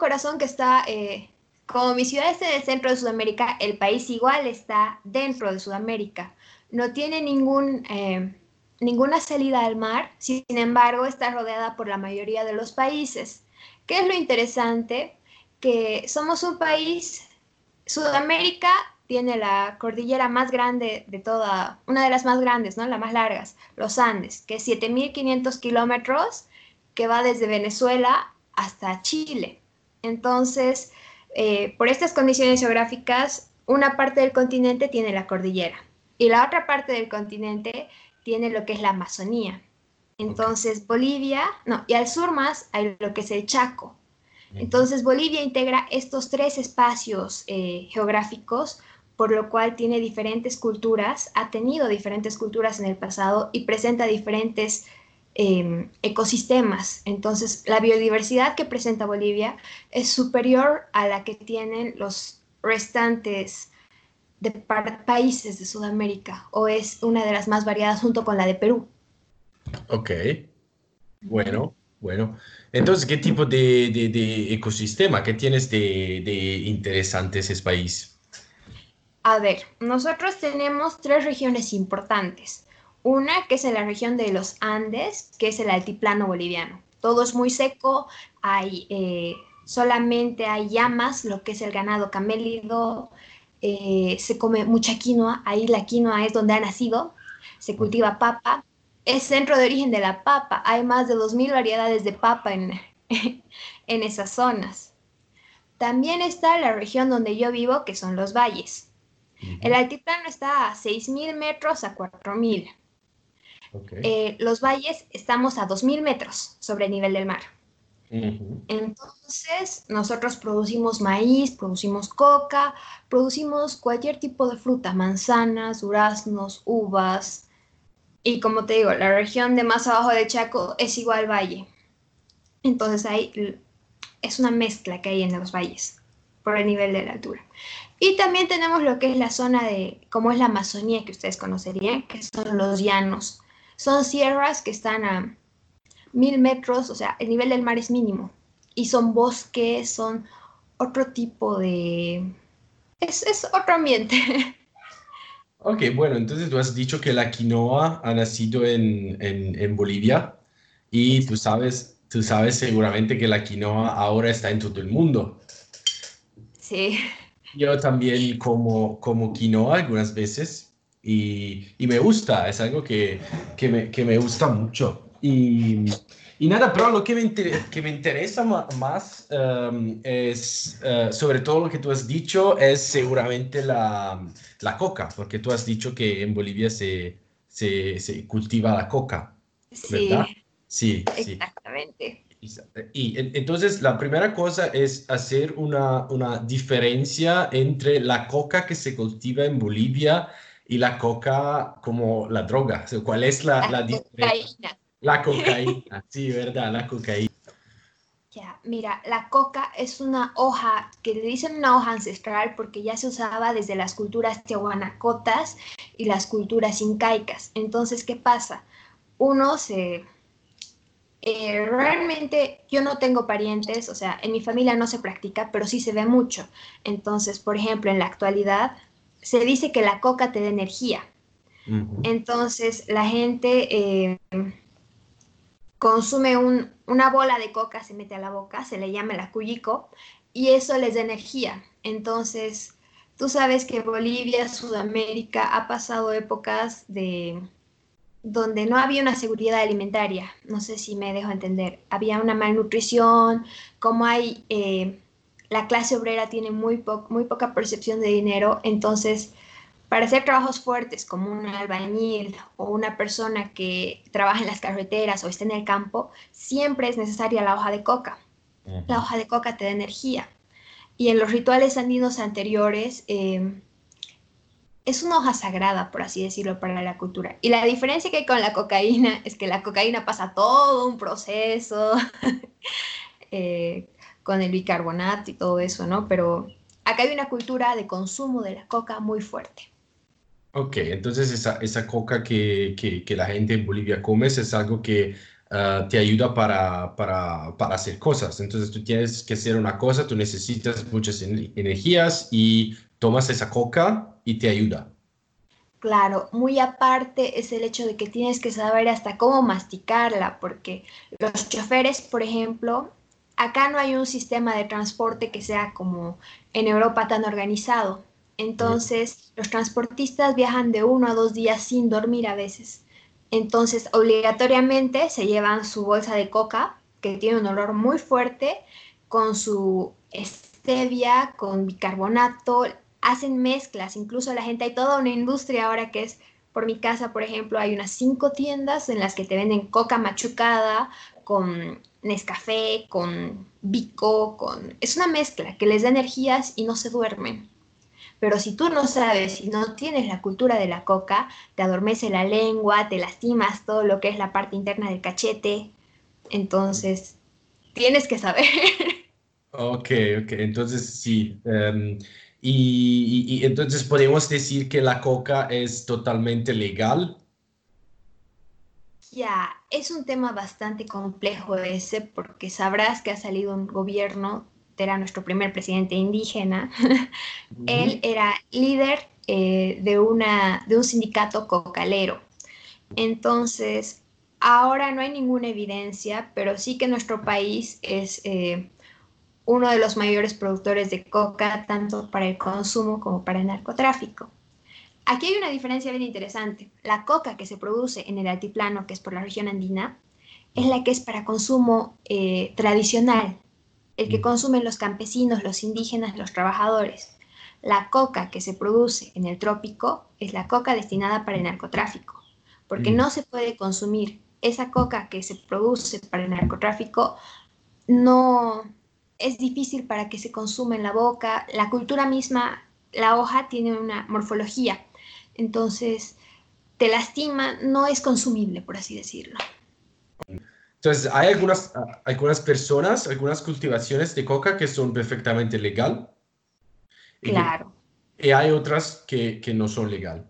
Corazón que está, eh, como mi ciudad está en el centro de Sudamérica, el país igual está dentro de Sudamérica. No tiene ningún, eh, ninguna salida al mar, sin embargo está rodeada por la mayoría de los países. ¿Qué es lo interesante? Que somos un país, Sudamérica tiene la cordillera más grande de toda, una de las más grandes, ¿no? La más largas, los Andes, que es 7.500 kilómetros, que va desde Venezuela hasta Chile. Entonces, eh, por estas condiciones geográficas, una parte del continente tiene la cordillera y la otra parte del continente tiene lo que es la Amazonía. Entonces, Bolivia, no, y al sur más hay lo que es el Chaco. Entonces, Bolivia integra estos tres espacios eh, geográficos por lo cual tiene diferentes culturas, ha tenido diferentes culturas en el pasado y presenta diferentes em, ecosistemas. Entonces, la biodiversidad que presenta Bolivia es superior a la que tienen los restantes de países de Sudamérica o es una de las más variadas junto con la de Perú. Ok, bueno, bueno. Entonces, ¿qué tipo de, ecosistema, qué tienes de, de interesante ese país? A ver, nosotros tenemos tres regiones importantes. Una que es en la región de los Andes, que es el altiplano boliviano. Todo es muy seco, hay eh, solamente hay llamas, lo que es el ganado camélido, eh, se come mucha quinoa, ahí la quinoa es donde ha nacido, se cultiva papa, es centro de origen de la papa, hay más de 2.000 variedades de papa en, en esas zonas. También está la región donde yo vivo, que son los valles. El altiplano está a 6.000 metros a 4.000. Eh, los valles estamos a 2.000 metros sobre el nivel del mar. Entonces, nosotros producimos maíz, producimos coca, producimos cualquier tipo de fruta, manzanas, duraznos, uvas. Y como te digo, la región de más abajo de Chaco es igual valle. Entonces, ahí es una mezcla que hay en los valles por el nivel de la altura. Y también tenemos lo que es la zona de, como es la Amazonía que ustedes conocerían, que son los llanos. Son sierras que están a mil metros, o sea, el nivel del mar es mínimo. Y son bosques, son otro tipo de... Es, es otro ambiente. Ok, bueno, entonces tú has dicho que la quinoa ha nacido en, en, en Bolivia y tú sabes, tú sabes seguramente que la quinoa ahora está en todo el mundo. Sí. Yo también como, como quinoa algunas veces y, y me gusta, es algo que, que, me, que me gusta mucho. Y, y, nada, pero lo que me, que me interesa más um, es, uh, sobre todo lo que tú has dicho, es seguramente la, la, coca, porque tú has dicho que en Bolivia se, se, se cultiva la coca. ¿verdad? Sí, sí exactamente. Y entonces la primera cosa es hacer una, una, diferencia entre la coca que se cultiva en Bolivia y la coca como la droga. ¿Cuál es la, la, la cocaína? La cocaína, sí, ¿verdad? La cocaína. Ya, mira, la coca es una hoja que le dicen una hoja ancestral porque ya se usaba desde las culturas tiahuanacotas y las culturas incaicas. Entonces, ¿qué pasa? Uno se eh, realmente yo no tengo parientes, o sea, en mi familia no se practica, pero sí se ve mucho. Entonces, por ejemplo, en la actualidad se dice que la coca te da energía. Entonces, la gente eh, consume una bola de coca, se mete a la boca, se le llama la cuyico, y eso les da energía. Entonces, tú sabes que Bolivia, Sudamérica, ha pasado épocas de donde no había una seguridad alimentaria, no sé si me dejo entender, había una malnutrición, como hay, eh, la clase obrera tiene muy, muy poca percepción de dinero, entonces para hacer trabajos fuertes como un albañil o una persona que trabaja en las carreteras o está en el campo, siempre es necesaria la hoja de coca. La hoja de coca te da energía. Y en los rituales andinos anteriores, eh, es una hoja sagrada, por así decirlo, para la cultura. Y la diferencia que hay con la cocaína es que la cocaína pasa todo un proceso eh, con el bicarbonato y todo eso, ¿no? Pero acá hay una cultura de consumo de la coca muy fuerte. Ok, entonces esa, esa coca que, que, que, la gente en Bolivia come es algo que ah, te ayuda para, para, para, hacer cosas. Entonces tú tienes que hacer una cosa, tú necesitas muchas energías y tomas esa coca y te ayuda. Claro, muy aparte es el hecho de que tienes que saber hasta cómo masticarla, porque los choferes, por ejemplo, acá no hay un sistema de transporte que sea como en Europa tan organizado. Entonces, los transportistas viajan de uno a dos días sin dormir a veces. Entonces, obligatoriamente se llevan su bolsa de coca, que tiene un olor muy fuerte, con su stevia, con bicarbonato, hacen mezclas, incluso la gente, hay toda una industria ahora que es, por mi casa, por ejemplo, hay unas cinco tiendas en las que te venden coca machucada con Nescafé, con Bico, con... Es una mezcla que les da energías y no se duermen. Pero si tú no sabes, si no tienes la cultura de la coca, te adormece la lengua, te lastimas todo lo que es la parte interna del cachete. Entonces, tienes que saber. Ok, ok. Entonces, sí. Em, y, entonces podemos decir que la coca es totalmente legal. Ya, es un tema bastante complejo ese porque sabrás que ha salido un gobierno, era nuestro primer presidente indígena, él era líder eh, de, una, de un sindicato cocalero. Entonces, ahora no hay ninguna evidencia, pero sí que nuestro país es... Eh, uno de los mayores productores de coca, tanto para el consumo como para el narcotráfico. Aquí hay una diferencia bien interesante. La coca que se produce en el altiplano, que es por la región andina, es la que es para consumo eh, tradicional, el que mm. consumen los campesinos, los indígenas, los trabajadores. La coca que se produce en el trópico es la coca destinada para el narcotráfico, porque mm. no se puede consumir esa coca que se produce para el narcotráfico, no, es difícil para que se consuma en la boca. La cultura misma, la hoja tiene una morfología, entonces te lastima, no es consumible, por así decirlo. Entonces, hay algunas, algunas personas, algunas cultivaciones de coca que son perfectamente legal. Claro. Y, hay otras que, no son legal.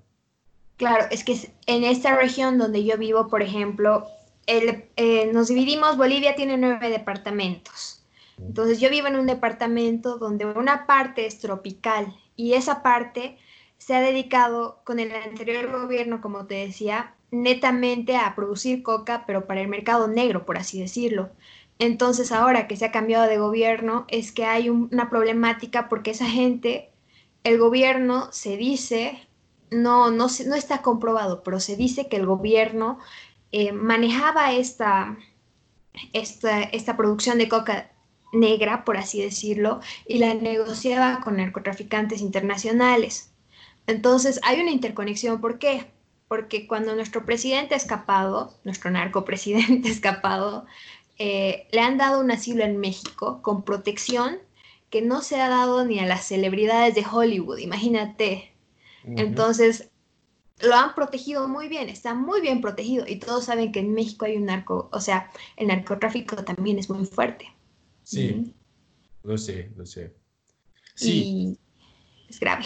Claro, es que en esta región donde yo vivo, por ejemplo, eh, nos dividimos, Bolivia tiene nueve departamentos. Entonces yo vivo en un departamento donde una parte es tropical y esa parte se ha dedicado con el anterior gobierno, como te decía, netamente a producir coca, pero para el mercado negro, por así decirlo. Entonces ahora que se ha cambiado de gobierno es que hay una problemática porque esa gente, el gobierno se dice, no, no, no está comprobado, pero se dice que el gobierno eh, manejaba esta, esta, esta producción de coca negra, por así decirlo, y la negociaba con narcotraficantes internacionales. Entonces hay una interconexión. ¿Por qué? Porque cuando nuestro presidente ha escapado, nuestro narcopresidente escapado, eh, le han dado un asilo en México con protección que no se ha dado ni a las celebridades de Hollywood, imagínate. Entonces, lo han protegido muy bien, está muy bien protegido y todos saben que en México hay un narco, o sea, el narcotráfico también es muy fuerte. Sí, lo sé, lo sé. Sí. es grave.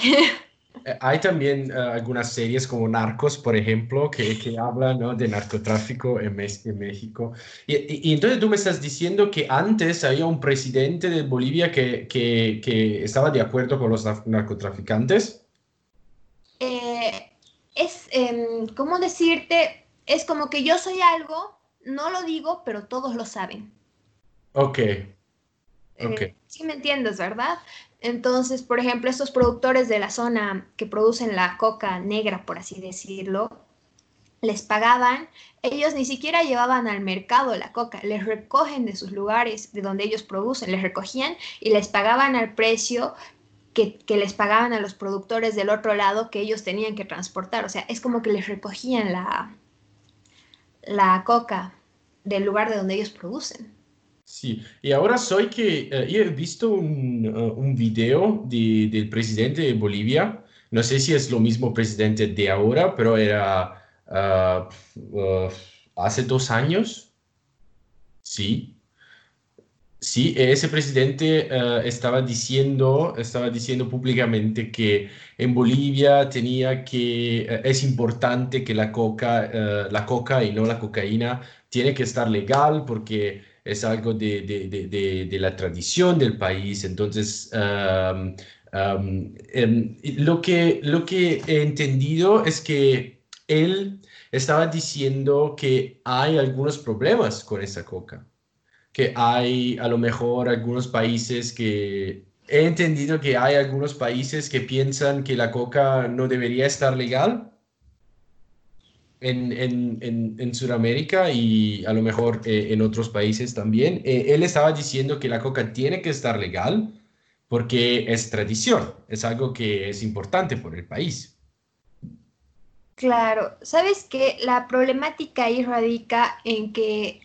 Eh, hay también eh, algunas series como Narcos, por ejemplo, que, que hablan ¿no? de narcotráfico en, en México. Y, y, entonces tú me estás diciendo que antes había un presidente de Bolivia que, que, que estaba de acuerdo con los narcotraficantes. Eh, es, eh, ¿cómo decirte? Es como que yo soy algo, no lo digo, pero todos lo saben. Ok, eh, sí me entiendes, ¿verdad? Entonces, por ejemplo, estos productores de la zona que producen la coca negra, por así decirlo, les pagaban, ellos ni siquiera llevaban al mercado la coca, les recogen de sus lugares de donde ellos producen, les recogían y les pagaban al precio que, que, les pagaban a los productores del otro lado que ellos tenían que transportar. O sea, es como que les recogían la, la coca del lugar de donde ellos producen. Sí, y ahora soy que eh, he visto un, uh, un video de, del presidente de Bolivia. No sé si es lo mismo presidente de ahora, pero era uh, uh, hace dos años. Sí. Sí, ese presidente uh, estaba, diciendo, estaba diciendo públicamente que en Bolivia tenía que, uh, es importante que la coca, la coca y no la cocaína tiene que estar legal porque es algo de, de, de, de la tradición del país. Entonces, um, lo, que, lo que he entendido es que él estaba diciendo que hay algunos problemas con esa coca que hay a lo mejor algunos países que... He entendido que hay algunos países que piensan que la coca no debería estar legal en, en, en, en Sudamérica y a lo mejor eh, en otros países también. Eh, él estaba diciendo que la coca tiene que estar legal porque es tradición, es algo que es importante por el país. Claro, sabes que la problemática ahí radica en que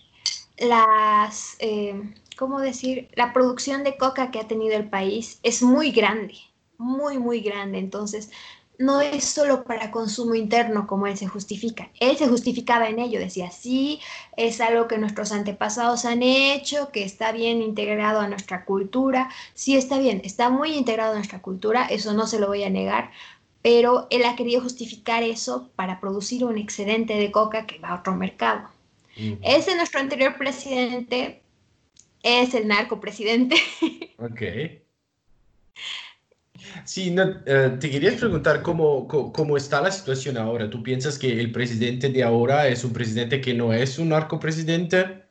las, eh, ¿cómo decir? La producción de coca que ha tenido el país es muy grande, muy, muy grande. Entonces, no es solo para consumo interno como él se justifica. Él se justificaba en ello, decía, sí, es algo que nuestros antepasados han hecho, que está bien integrado a nuestra cultura. Sí, está bien, está muy integrado a nuestra cultura, eso no se lo voy a negar, pero él ha querido justificar eso para producir un excedente de coca que va a otro mercado. Ese nuestro anterior presidente es el narcopresidente. Ok. Sí, eh, te quería preguntar cómo, cómo, está la situación ahora. ¿Tú piensas que el presidente de ahora es un presidente que no es un narcopresidente?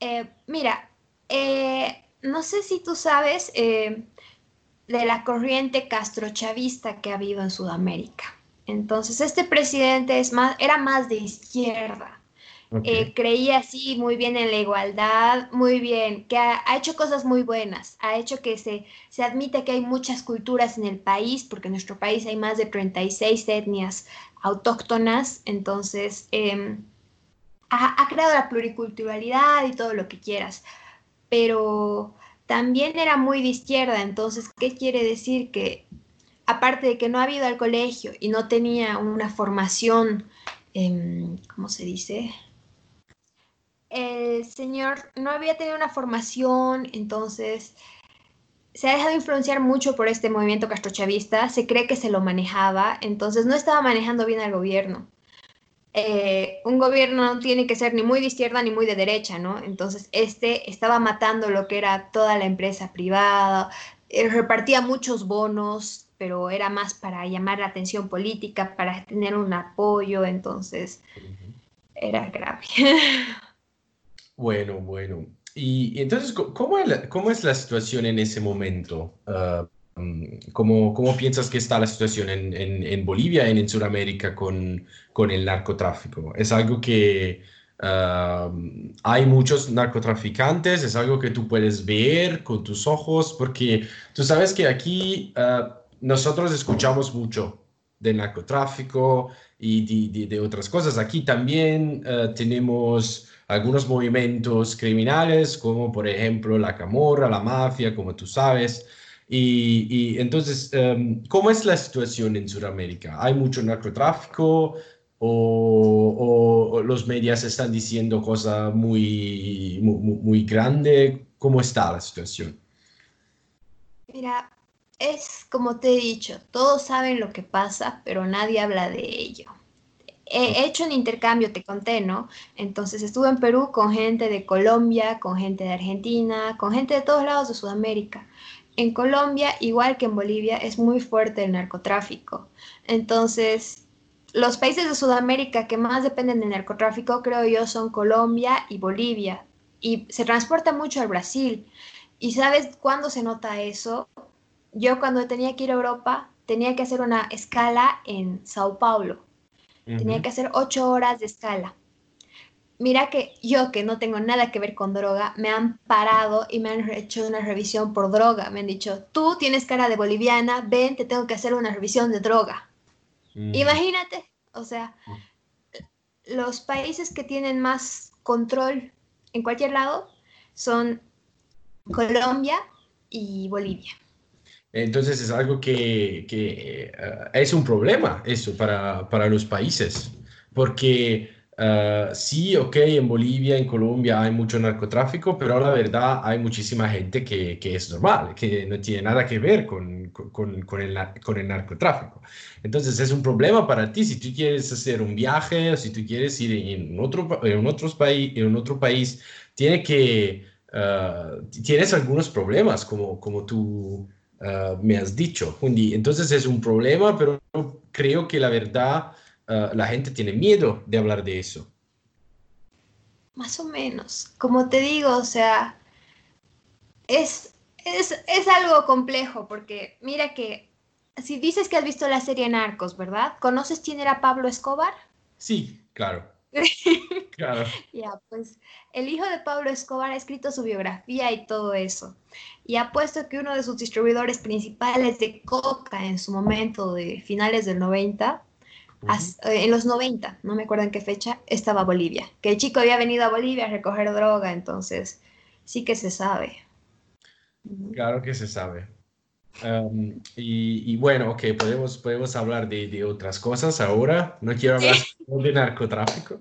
Eh, mira, eh, no sé si tú sabes de la corriente castrochavista que ha habido en Sudamérica. Entonces, este presidente es más, era más de izquierda. Eh, creía así muy bien en la igualdad, muy bien, que ha, hecho cosas muy buenas, ha hecho que se, se admite que hay muchas culturas en el país, porque en nuestro país hay más de 36 etnias autóctonas, entonces em, ha, ha creado la pluriculturalidad y todo lo que quieras, pero también era muy de izquierda, entonces, ¿qué quiere decir? Que aparte de que no ha ido al colegio y no tenía una formación, em, ¿cómo se dice? El señor no había tenido una formación, entonces se ha dejado influenciar mucho por este movimiento castrochavista, se cree que se lo manejaba, entonces no estaba manejando bien al gobierno. Eh, un gobierno no tiene que ser ni muy de izquierda ni muy de derecha, ¿no? Entonces este estaba matando lo que era toda la empresa privada, eh, repartía muchos bonos, pero era más para llamar la atención política, para tener un apoyo, entonces era grave. Bueno, bueno. Y, entonces, ¿cómo es, la, ¿cómo es, la, situación en ese momento? Uh, ¿cómo, ¿cómo, piensas que está la situación en, Bolivia, en, en Sudamérica con, el narcotráfico? ¿Es algo que uh, hay muchos narcotraficantes? ¿Es algo que tú puedes ver con tus ojos? Porque tú sabes que aquí uh, nosotros escuchamos mucho del narcotráfico y de, de, de otras cosas. Aquí también tenemos algunos movimientos criminales, como por ejemplo la camorra, la mafia, como tú sabes. Y, entonces, em, ¿cómo es la situación en Sudamérica? ¿Hay mucho narcotráfico o, los medios están diciendo cosas muy, muy, muy grande? ¿Cómo está la situación? Mira, es como te he dicho, todos saben lo que pasa, pero nadie habla de ello he hecho un intercambio, te conté, ¿no? Entonces estuve en Perú con gente de Colombia, con gente de Argentina, con gente de todos lados de Sudamérica. En Colombia, igual que en Bolivia, es muy fuerte el narcotráfico. Entonces, los países de Sudamérica que más dependen del narcotráfico, creo yo, son Colombia y Bolivia. Y se transporta mucho al Brasil. ¿Y sabes cuándo se nota eso? Yo cuando tenía que ir a Europa, tenía que hacer una escala en Sao Paulo Tenía que hacer ocho horas de escala. Mira que yo, que no tengo nada que ver con droga, me han parado y me han hecho una revisión por droga. Me han dicho, tú tienes cara de boliviana, ven, te tengo que hacer una revisión de droga. Mm. Imagínate, o sea, los países que tienen más control en cualquier lado son Colombia y Bolivia. Entonces es algo que, eh, es un problema eso para, para, los países, porque Uh, sí, ok, en Bolivia, en Colombia hay mucho narcotráfico, pero la verdad hay muchísima gente que, que es normal, que no tiene nada que ver con, con, con, el, con el narcotráfico. Entonces es un problema para ti si tú quieres hacer un viaje o si tú quieres ir en otro, en otros país, en otro país, tiene que, uh, tienes algunos problemas como, como tú uh, me has dicho. Entonces es un problema, pero creo que la verdad Ah, la gente tiene miedo de hablar de eso. Más o menos. Como te digo, o sea, es, es, es algo complejo porque mira que si dices que has visto la serie Narcos, ¿verdad? ¿Conoces quién era Pablo Escobar? Sí, claro. claro. Ya, pues el hijo de Pablo Escobar ha escrito su biografía y todo eso. Y ha puesto que uno de sus distribuidores principales de coca en su momento de finales del 90 eh, en los 90, no me acuerdo en qué fecha, estaba Bolivia. Que el chico había venido a Bolivia a recoger droga, entonces sí que se sabe. Claro que se sabe. y, bueno, ok, podemos, podemos hablar de, otras cosas ahora. No quiero hablar de narcotráfico.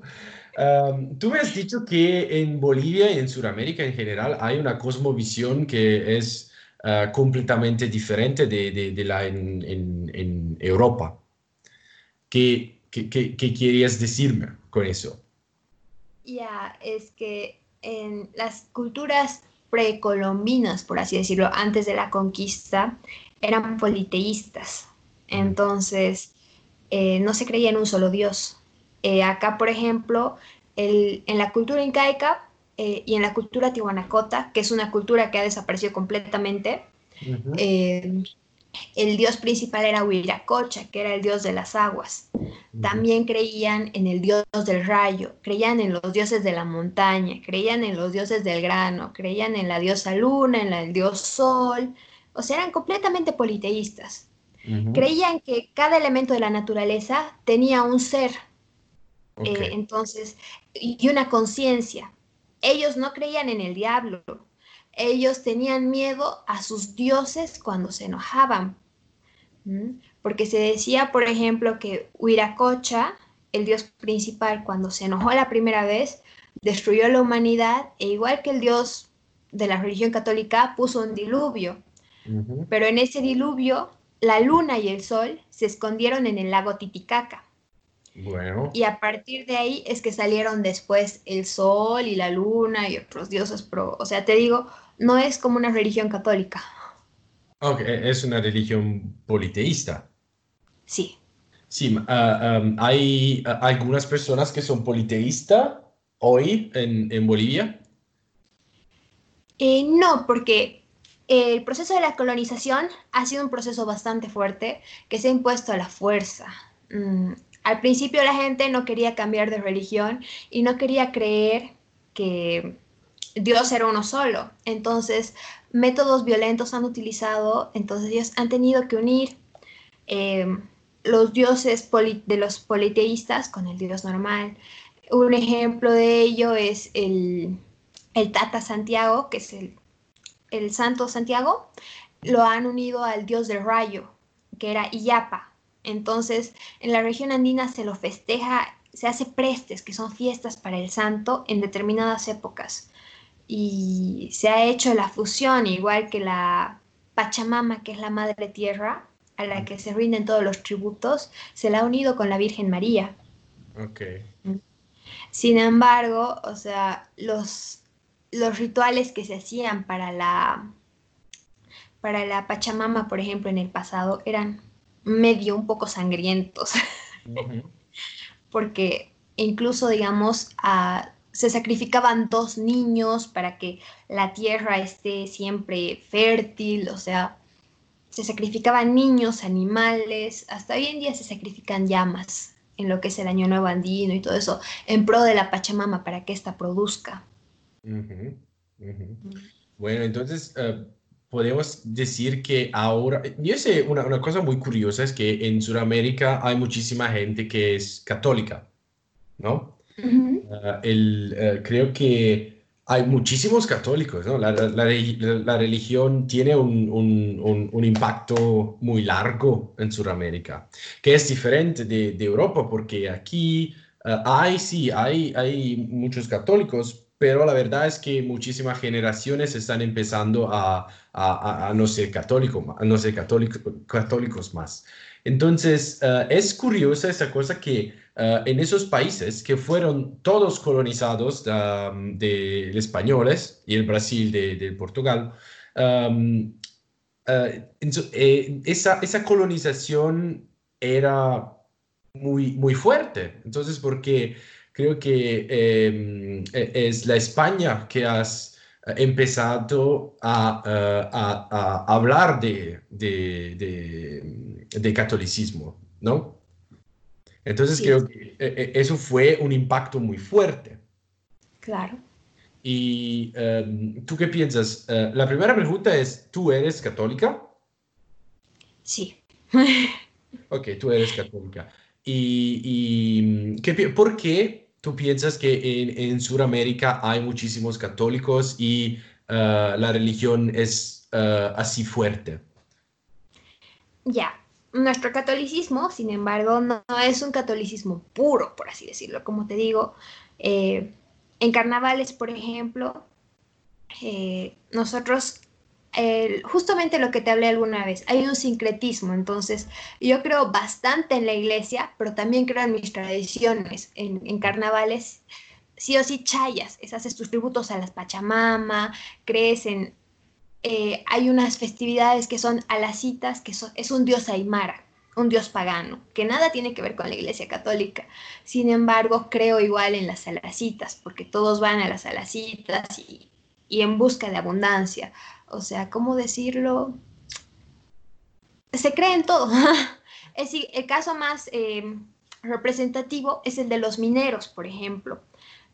Tú me has dicho que en Bolivia y en Sudamérica en general hay una cosmovisión que es ah, completamente diferente de, la en, en Europa. ¿Qué, qué, querías decirme con eso? Ya, es que en las culturas precolombinas, por así decirlo, antes de la conquista, eran politeístas. Entonces, eh, no se creía en un solo Dios. Eh, acá, por ejemplo, en la cultura incaica eh, y en la cultura tihuanacota, que es una cultura que ha desaparecido completamente, el dios principal era Huiracocha, que era el dios de las aguas. También creían en el dios del rayo, creían en los dioses de la montaña, creían en los dioses del grano, creían en la diosa luna, en el dios sol, o sea, eran completamente politeístas. Creían que cada elemento de la naturaleza tenía un ser, eh, entonces, y una conciencia. Ellos no creían en el diablo, ellos tenían miedo a sus dioses cuando se enojaban. Porque se decía, por ejemplo, que Huiracocha, el dios principal, cuando se enojó la primera vez, destruyó la humanidad e igual que el dios de la religión católica puso un diluvio. Pero en ese diluvio, la luna y el sol se escondieron en el lago Titicaca. Bueno. Y a partir de ahí es que salieron después el sol y la luna y otros dioses pro. O sea, te digo, no es como una religión católica. Ok, es una religión politeísta. Sí. Sí, ah, hay ah, algunas personas que son politeístas hoy en, Bolivia. Eh, no, porque el proceso de la colonización ha sido un proceso bastante fuerte que se ha impuesto a la fuerza. Mm, al principio la gente no quería cambiar de religión y no quería creer que Dios era uno solo. Entonces, métodos violentos han utilizado, entonces ellos han tenido que unir em, los dioses de los politeístas con el Dios normal. Un ejemplo de ello es el, Tata Santiago, que es el, el Santo Santiago, lo han unido al Dios del rayo, que era Iyapa. Entonces, en la región andina se lo festeja, se hace prestes, que son fiestas para el santo en determinadas épocas y se ha hecho la fusión, igual que la Pachamama, que es la Madre Tierra, a la que se rinden todos los tributos, se la ha unido con la Virgen María. Ok. Sin embargo, o sea, los, los rituales que se hacían para la, para la Pachamama, por ejemplo, en el pasado, eran medio un poco sangrientos. Porque incluso, digamos, a se sacrificaban dos niños para que la tierra esté siempre fértil, o sea, se sacrificaban niños, animales, hasta hoy en día se sacrifican llamas en lo que es el Año Nuevo Andino y todo eso, en pro de la Pachamama para que ésta produzca. Bueno, entonces eh, podemos decir que ahora, yo sé, una, una, cosa muy curiosa es que en Sudamérica hay muchísima gente que es católica, ¿no? Ah, el, eh, creo que hay muchísimos católicos, ¿no? La, la, religión tiene un, un, un, impacto muy largo en Sudamérica, que es diferente de, de Europa, porque aquí Uh, hay, sí, hay, hay muchos católicos, pero la verdad es que muchísimas generaciones están empezando a, a, a no ser católicos, a no ser católico, católicos más. Entonces, uh, es curiosa esa cosa que uh, en esos países que fueron todos colonizados um, de, de, españoles y el Brasil de, de Portugal, um, eh, esa, esa colonización era muy, muy fuerte. Entonces, porque creo que em, e, es la España que has eh, empezado a, eh, a, a hablar de, de, de, catolicismo, ¿no? Entonces creo que eso fue un impacto muy fuerte. Claro. ¿Y um, tú qué piensas? Uh, la primera pregunta es, ¿tú eres católica? Sí. ok, tú eres católica. ¿Y, y ¿qué, por qué tú piensas que en, en Sudamérica hay muchísimos católicos y uh, la religión es uh, así fuerte? Ya, nuestro catolicismo, sin embargo, no, es un catolicismo puro, por así decirlo. Como te digo, eh, en carnavales, por ejemplo, eh, nosotros justamente lo que te hablé alguna vez, hay un sincretismo, entonces yo creo bastante en la iglesia, pero también creo en mis tradiciones, en, carnavales, sí o sí chayas, es, haces tus tributos a las Pachamama, crees en, eh, hay unas festividades que son a las citas, que son, es un dios aymara, un dios pagano, que nada tiene que ver con la iglesia católica. Sin embargo, creo igual en las alacitas, porque todos van a las alacitas y en busca de abundancia. O sea, ¿cómo decirlo? Se cree en todo. es decir, el caso más eh, representativo es el de los mineros, por ejemplo.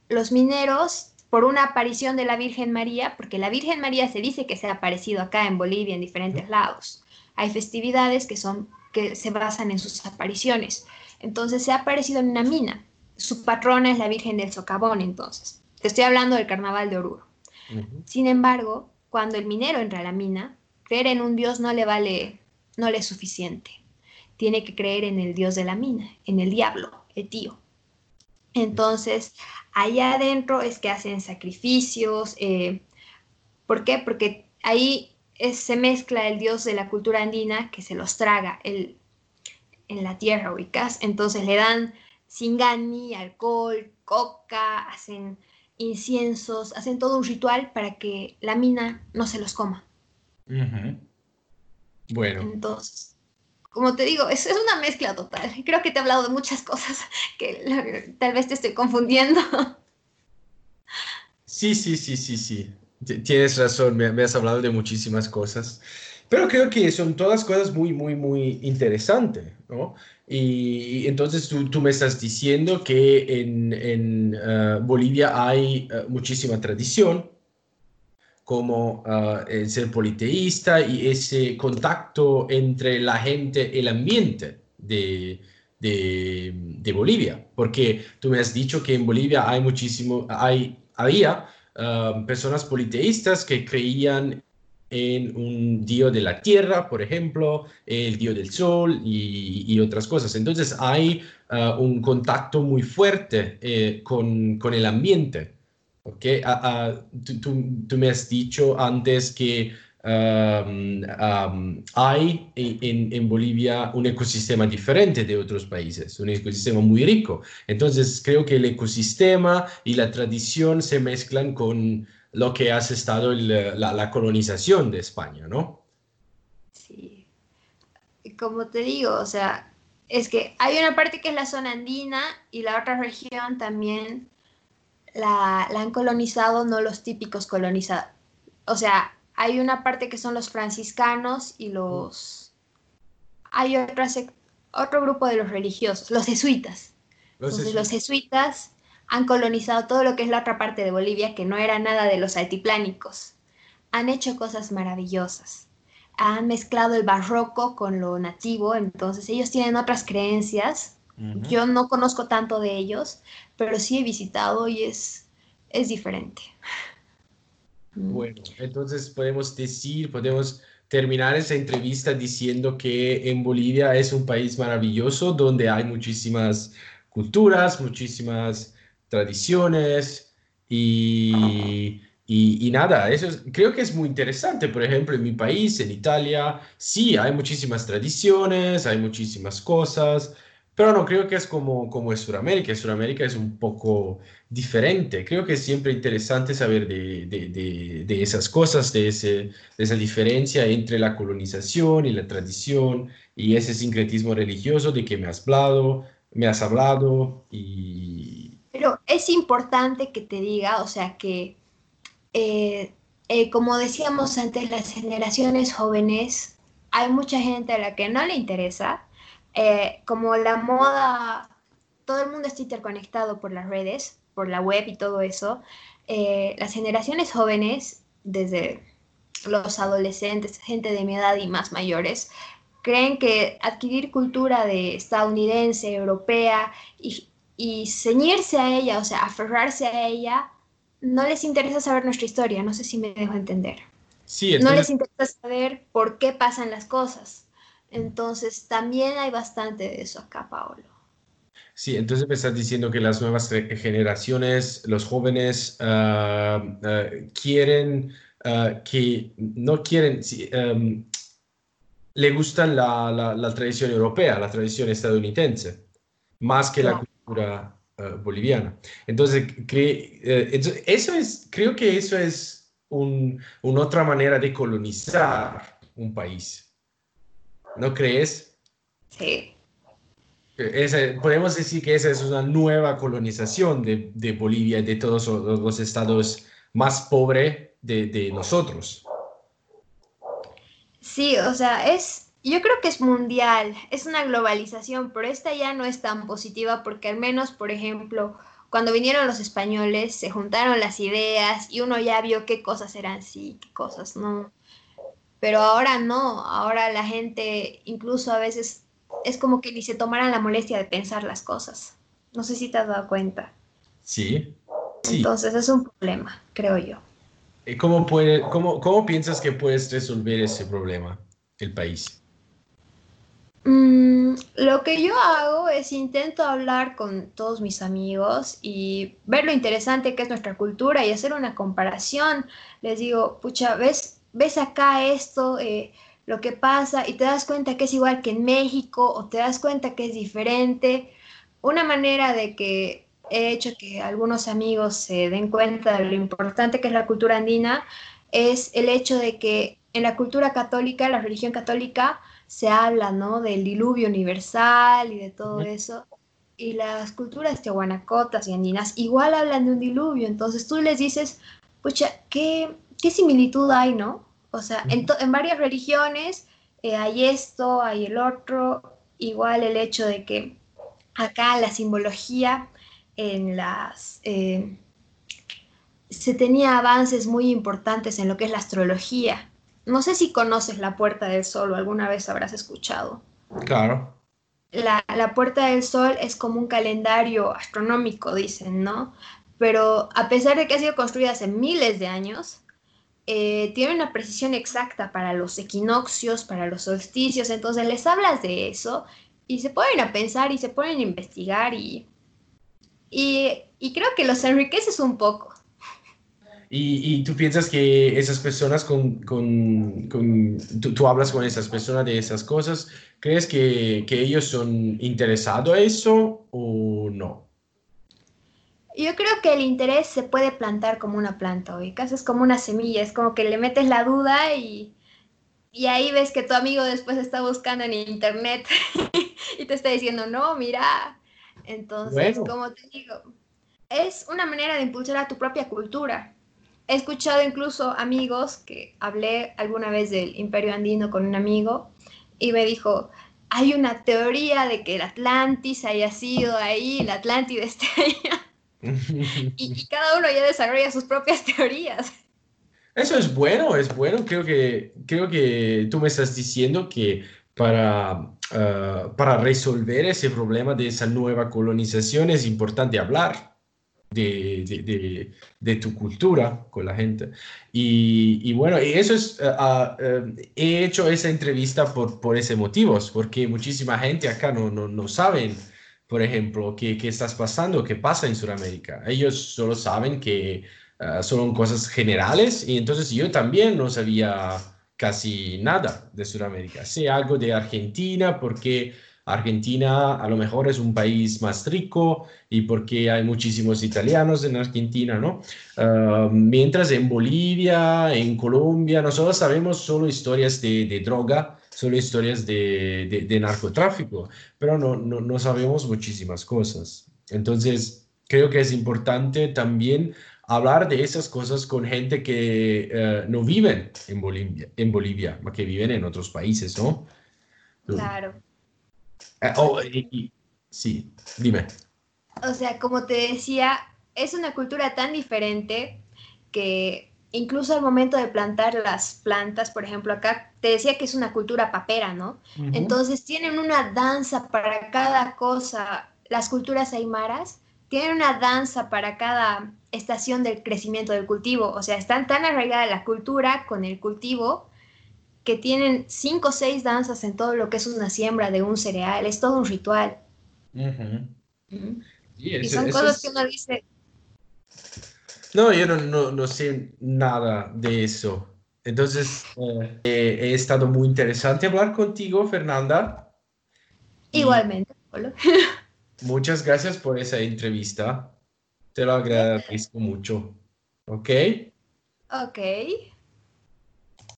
Los mineros, por una aparición de la Virgen María, porque la Virgen María se dice que se ha aparecido acá en Bolivia, en diferentes lados. Hay festividades que, son, que se basan en sus apariciones. Entonces se ha aparecido en una mina. Su patrona es la Virgen del Socavón, entonces. Te estoy hablando del Carnaval de Oruro. Uh -huh. Sin embargo, cuando el minero entra a la mina, creer en un dios no le vale, no le es suficiente. Tiene que creer en el dios de la mina, en el diablo, el tío. Entonces, allá adentro es que hacen sacrificios. Eh, ¿Por qué? Porque ahí es, se mezcla el dios de la cultura andina que se los traga el, en la tierra, ubicas. Entonces le dan singani, alcohol, coca, hacen inciensos, hacen todo un ritual para que la mina no se los coma. Uh -huh. Bueno. Entonces, como te digo, es, es, una mezcla total. Creo que te he hablado de muchas cosas que tal vez te estoy confundiendo. Sí, sí, sí, sí, sí. Tienes razón, me, me has hablado de muchísimas cosas. Pero creo que son todas cosas muy, muy, muy interesantes, ¿no? Y entonces tú, tú me estás diciendo que en, en uh, Bolivia hay uh, muchísima tradición, como uh, el ser politeísta y ese contacto entre la gente el ambiente de, de, de, Bolivia. Porque tú me has dicho que en Bolivia hay muchísimo, hay, había personas politeístas que creían en un dios de la tierra, por ejemplo, el dios del sol y, y otras cosas. Entonces hay uh, un contacto muy fuerte eh, con, con, el ambiente. ¿okay? Uh, uh, tú, tú, tú, me has dicho antes que um, um, hay en, en, Bolivia un ecosistema diferente de otros países, un ecosistema muy rico. Entonces creo que el ecosistema y la tradición se mezclan con lo que has estado el, la, la, colonización de España, ¿no? Sí. Como te digo, o sea, es que hay una parte que es la zona andina y la otra región también la, la han colonizado, no los típicos colonizados. O sea, hay una parte que son los franciscanos y los... Hay otra otro grupo de los religiosos, los jesuitas. Los Entonces, jesuitas. los jesuitas han colonizado todo lo que es la otra parte de Bolivia, que no era nada de los altiplánicos. Han hecho cosas maravillosas. Han mezclado el barroco con lo nativo, entonces ellos tienen otras creencias. Uh -huh. Yo no conozco tanto de ellos, pero sí he visitado y es, es diferente. Bueno, entonces podemos decir, podemos terminar esa entrevista diciendo que en Bolivia es un país maravilloso donde hay muchísimas culturas, muchísimas tradiciones y, y, nada, eso creo que es muy interesante. Por ejemplo, en mi país, en Italia, sí, hay muchísimas tradiciones, hay muchísimas cosas, pero no creo que es como, como en Sudamérica. Sudamérica es un poco diferente. Creo que es siempre interesante saber de, de, de, esas cosas, de, ese, de esa diferencia entre la colonización y la tradición y ese sincretismo religioso de que me has hablado, me has hablado y... Pero es importante que te diga, o sea, que eh, eh, como decíamos antes, las generaciones jóvenes, hay mucha gente a la que no le interesa. Eh, como la moda, todo el mundo está interconectado por las redes, por la web y todo eso, las generaciones jóvenes, desde los adolescentes, gente de mi edad y más mayores, creen que adquirir cultura de estadounidense, europea y, y ceñirse a ella, o sea, aferrarse a ella, no les interesa saber nuestra historia, no sé si me dejo entender. Sí, no les interesa saber por qué pasan las cosas. Entonces, también hay bastante de eso acá, Paolo. Sí, entonces me estás diciendo que las nuevas generaciones, los jóvenes, ah, ah, quieren ah, que no quieren, em, le gustan la, la, tradición europea, la tradición estadounidense, más que la cultura boliviana. Entonces, eh, eso es, creo que eso es una otra manera de colonizar un país. ¿No crees? Sí. podemos decir que esa es una nueva colonización de, de Bolivia y de todos los, estados más pobres de, de, nosotros. Sí, o sea, es, yo creo que es mundial, es una globalización, pero esta ya no es tan positiva porque al menos, por ejemplo, cuando vinieron los españoles, se juntaron las ideas y uno ya vio qué cosas eran sí, qué cosas no. Pero ahora no, ahora la gente incluso a veces es como que ni se tomaran la molestia de pensar las cosas. No sé si te has dado cuenta. Sí. Entonces es un problema, creo yo. ¿Y cómo, puede, cómo, cómo piensas que puedes resolver ese problema, el país? Mm, lo que yo hago es intento hablar con todos mis amigos y ver lo interesante que es nuestra cultura y hacer una comparación. Les digo, pucha, ¿ves? ves acá esto, eh, lo que pasa, y te das cuenta que es igual que en México o te das cuenta que es diferente. Una manera de que he hecho que algunos amigos se den cuenta de lo importante que es la cultura andina es el hecho de que en la cultura católica, la religión católica, se habla, ¿no? Del diluvio universal y de todo eso. Y las culturas tehuanacotas y andinas igual hablan de un diluvio. Entonces tú les dices, pucha, ¿qué, qué similitud hay, ¿no? O sea, en, varias religiones eh, hay esto, hay el otro, igual el hecho de que acá la simbología en las... Eh, se tenía avances muy importantes en lo que es la astrología. No sé si conoces la Puerta del Sol o alguna vez habrás escuchado. Claro. La, la, Puerta del Sol es como un calendario astronómico, dicen, ¿no? Pero a pesar de que ha sido construida hace miles de años, eh, tiene una precisión exacta para los equinoccios, para los solsticios, entonces les hablas de eso y se ponen a pensar y se ponen a investigar y, y, creo que los enriqueces un poco. ¿Y, tú piensas que esas personas con, con, tú, hablas con esas personas de esas cosas, crees que, que ellos son interesados a eso o no? Yo creo que el interés se puede plantar como una planta, casi Es como una semilla, es como que le metes la duda y, y ahí ves que tu amigo después está buscando en internet y te está diciendo, no, mira. Entonces, como te digo, es una manera de impulsar a tu propia cultura. He escuchado incluso amigos que hablé alguna vez del imperio andino con un amigo y me dijo, hay una teoría de que el Atlantis haya sido ahí, el Atlántida esté allá y, cada uno ya desarrolla sus propias teorías. Eso es bueno, es bueno. Creo que, creo que tú me estás diciendo que para, ah, para resolver ese problema de esa nueva colonización es importante hablar de, de, de, tu cultura con la gente. Y, y bueno, eso es, ah, ah, he hecho esa entrevista por, por ese motivo, porque muchísima gente acá no, no, no saben por ejemplo, qué, qué estás pasando, qué pasa en Sudamérica. Ellos solo saben que uh, son cosas generales y entonces yo también no sabía casi nada de Sudamérica. Sé algo de Argentina porque Argentina a lo mejor es un país más rico y porque hay muchísimos italianos en Argentina, ¿no? Mientras en Bolivia, en Colombia, nosotros sabemos solo historias de, de droga, solo historias de, de, narcotráfico, pero no, no, no, sabemos muchísimas cosas. Entonces, creo que es importante también hablar de esas cosas con gente que uh, no viven en Bolivia, en Bolivia, que viven en otros países, ¿no? Claro. Eh, oh, y, y, sí, dime. O sea, como te decía, es una cultura tan diferente que incluso al momento de plantar las plantas, por ejemplo, acá te decía que es una cultura papera, ¿no? Uh -huh. Entonces tienen una danza para cada cosa. Las culturas aymaras tienen una danza para cada estación del crecimiento del cultivo. O sea, están tan arraigadas la cultura con el cultivo que tienen cinco o seis danzas en todo lo que es una siembra de un cereal, es todo un ritual. Uh -huh. Uh -huh. Y, y son cosas es... que uno dice... No, yo no, no, no sé nada de eso. Entonces, eh, he estado muy interesante hablar contigo, Fernanda. Igualmente, Polo. Muchas gracias por esa entrevista. Te lo agradezco mucho. ¿Ok? Ok.